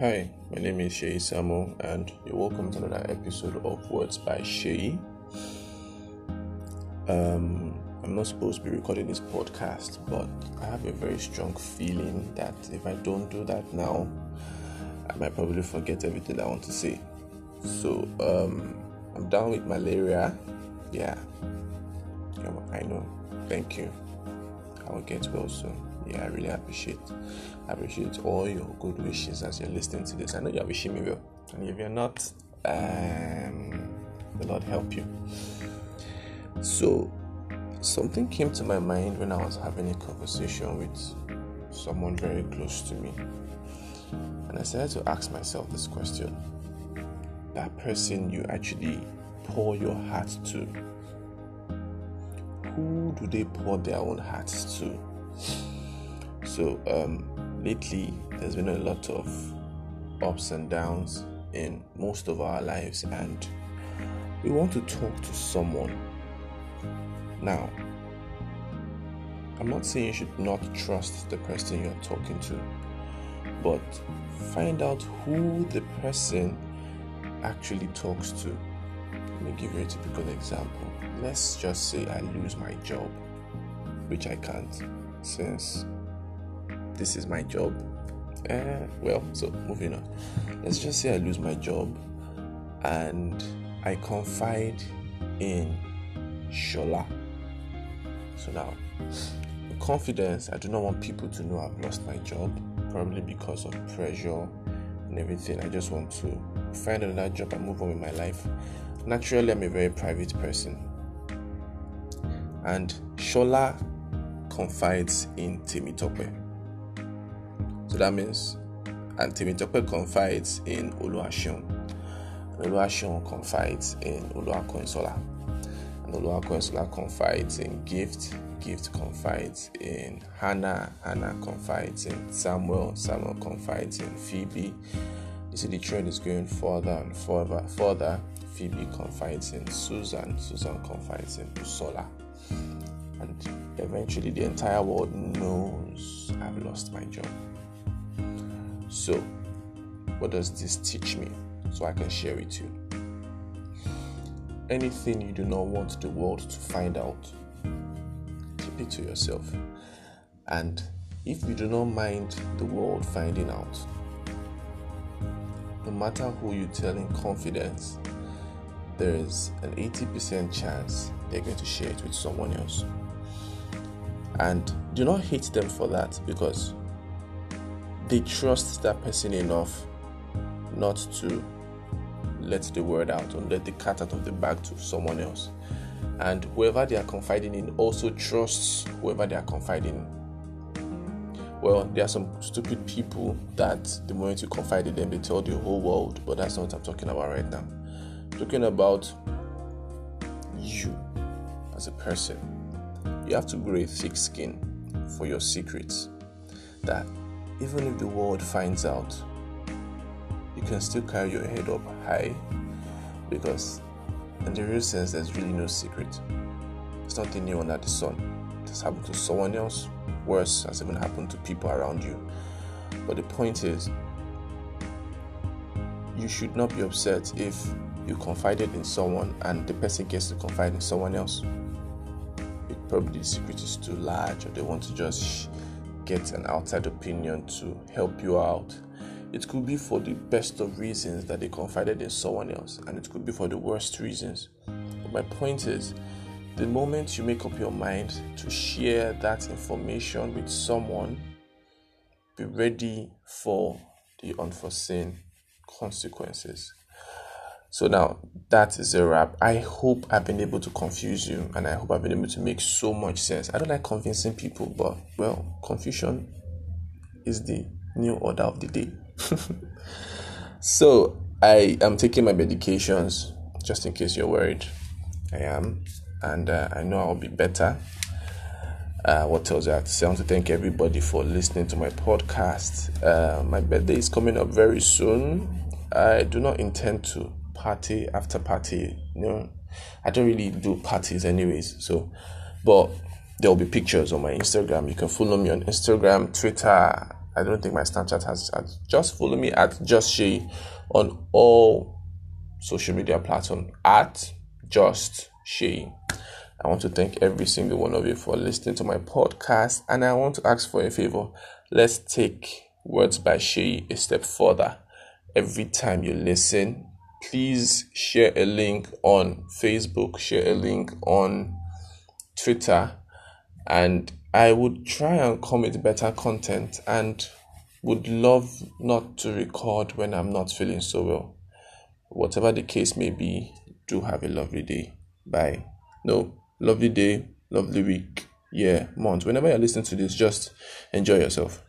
Hi, my name is Shay Samo, and you're welcome to another episode of Words by Shay. Um, I'm not supposed to be recording this podcast, but I have a very strong feeling that if I don't do that now, I might probably forget everything I want to say. So, um, I'm down with malaria. Yeah I know. Thank you. I will get well soon yeah, I really appreciate I appreciate all your good wishes as you're listening to this. I know you're wishing me well, and if you're not, um, the Lord help you. So, something came to my mind when I was having a conversation with someone very close to me, and I started to ask myself this question: That person you actually pour your heart to, who do they pour their own hearts to? So um, lately, there's been a lot of ups and downs in most of our lives, and we want to talk to someone. Now, I'm not saying you should not trust the person you're talking to, but find out who the person actually talks to. Let me give you a typical example. Let's just say I lose my job, which I can't since this is my job. Uh, well, so moving on. Let's just say I lose my job and I confide in Shola. So now, confidence, I do not want people to know I've lost my job, probably because of pressure and everything. I just want to find another job and move on with my life. Naturally, I'm a very private person. And Shola confides in Temitope. So that means and confides in Oluwaseun. Oluwaseun confides in Oluwakoinsola. And confides in Gift. Gift confides in Hannah. Hannah confides in Samuel. Samuel confides in Phoebe. You see, the trend is going further and further. Further, Phoebe confides in Susan. Susan confides in Usola. And eventually, the entire world knows I've lost my job. So, what does this teach me? So I can share with you. Anything you do not want the world to find out, keep it to yourself. And if you do not mind the world finding out, no matter who you tell in confidence, there is an 80% chance they're going to share it with someone else. And do not hate them for that because they trust that person enough not to let the word out or let the cat out of the bag to someone else. And whoever they are confiding in also trusts whoever they are confiding in. Well, there are some stupid people that the moment you confide in them, they tell the whole world, but that's not what I'm talking about right now. I'm talking about you as a person. You have to grow a thick skin for your secrets. That even if the world finds out, you can still carry your head up high because, in the real sense, there's really no secret. It's nothing new under the sun. It has happened to someone else, worse has even happened to people around you. But the point is, you should not be upset if you confided in someone and the person gets to confide in someone else. It probably the secret is too large, or they want to just get an outside opinion to help you out. It could be for the best of reasons that they confided in someone else, and it could be for the worst reasons. But my point is, the moment you make up your mind to share that information with someone, be ready for the unforeseen consequences. So now that is a wrap. I hope I've been able to confuse you and I hope I've been able to make so much sense. I don't like convincing people, but well, confusion is the new order of the day. so I am taking my medications just in case you're worried. I am, and uh, I know I'll be better. Uh, what else I have to say? I want to thank everybody for listening to my podcast. Uh, my birthday is coming up very soon. I do not intend to party after party. You know, I don't really do parties anyways. So, but there will be pictures on my Instagram. You can follow me on Instagram, Twitter. I don't think my Snapchat has, has just follow me at Just Shay on all social media platforms at Just Shay. I want to thank every single one of you for listening to my podcast, and I want to ask for a favor. Let's take words by Shay a step further. Every time you listen, please share a link on Facebook, share a link on Twitter, and I would try and come with better content and would love not to record when I'm not feeling so well. Whatever the case may be, do have a lovely day. Bye. No, lovely day, lovely week, yeah, month. Whenever you're listening to this, just enjoy yourself.